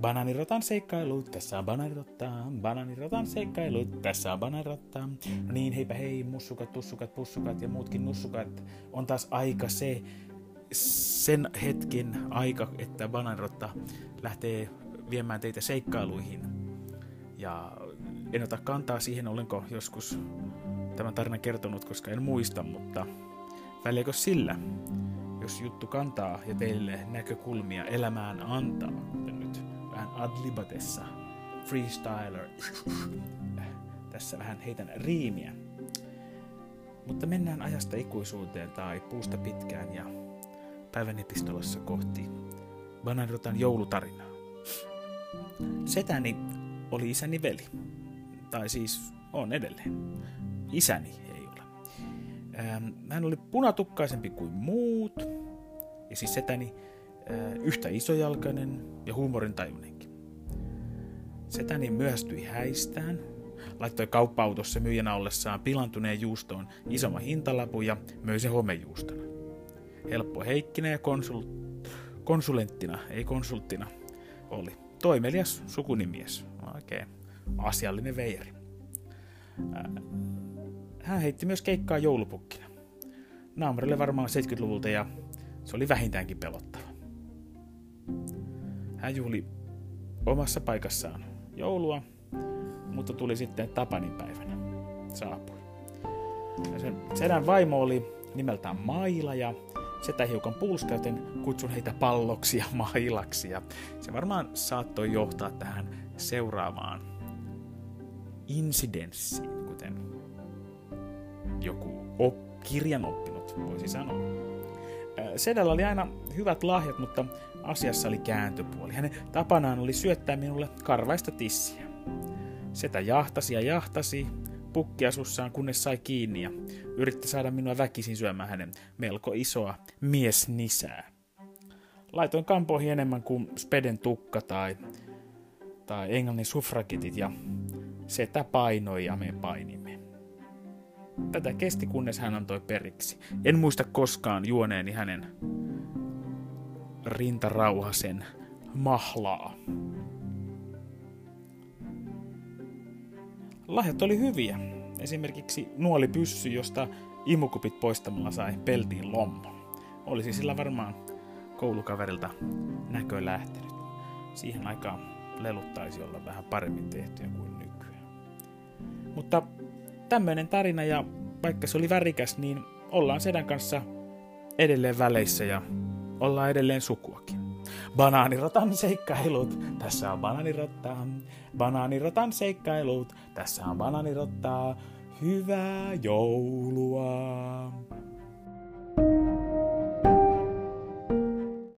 Bananirotan seikkailut, tässä on bananirotta, bananirotan seikkailut, tässä on bananirotta. No niin, heipä hei, mussukat, tussukat, pussukat ja muutkin nussukat. On taas aika se, sen hetken aika, että bananirotta lähtee viemään teitä seikkailuihin. Ja en ota kantaa siihen, olenko joskus tämän tarinan kertonut, koska en muista, mutta väliäkö sillä, jos juttu kantaa ja teille näkökulmia elämään antaa, kuten nyt adlibatessa, freestyler, tässä vähän heitän riimiä. Mutta mennään ajasta ikuisuuteen tai puusta pitkään ja päivän epistolassa kohti Bananrotan joulutarinaa. Setäni oli isäni veli. Tai siis on edelleen. Isäni ei ole. Ähm, hän oli punatukkaisempi kuin muut. Ja siis setäni äh, yhtä isojalkainen ja huumorintajunenkin. Setäni myöhästyi häistään, laittoi kauppa-autossa myyjänä ollessaan pilantuneen juustoon isomman hintalapun ja möi se homejuustona. Helppo Heikkinen ja konsul... konsulenttina, ei konsulttina, oli toimelias sukunimies, oikein asiallinen veijari. Hän heitti myös keikkaa joulupukkina. Naamurille varmaan 70-luvulta ja se oli vähintäänkin pelottava. Hän juhli omassa paikassaan joulua, mutta tuli sitten Tapanin päivänä. Saapui. Ja sen sedän vaimo oli nimeltään Maila ja setä hiukan pulska, joten kutsun heitä palloksi ja mailaksi. Ja se varmaan saattoi johtaa tähän seuraavaan insidenssiin, kuten joku op, kirjan oppinut voisi sanoa. Sedällä oli aina hyvät lahjat, mutta asiassa oli kääntöpuoli. Hänen tapanaan oli syöttää minulle karvaista tissiä. Setä jahtasi ja jahtasi, pukkiasussaan, kunnes sai kiinni ja yritti saada minua väkisin syömään hänen melko isoa miesnisää. Laitoin kampoihin enemmän kuin Speden tukka tai, tai Englannin suffragitit ja setä painoi ja me painimme. Tätä kesti kunnes hän antoi periksi. En muista koskaan juoneeni hänen rintarauhasen mahlaa. Lahjat oli hyviä. Esimerkiksi nuolipyssy, josta imukupit poistamalla sai peltiin lommo. Olisi sillä varmaan koulukaverilta näkö lähtenyt. Siihen aikaan leluttaisi olla vähän paremmin tehtyä kuin nykyään. Mutta tämmöinen tarina ja vaikka se oli värikäs, niin ollaan sedän kanssa edelleen väleissä ja ollaan edelleen sukuakin. Banaanirotan seikkailut, tässä on banaanirotta. Banaanirotan seikkailut, tässä on banaanirottaa. Hyvää joulua!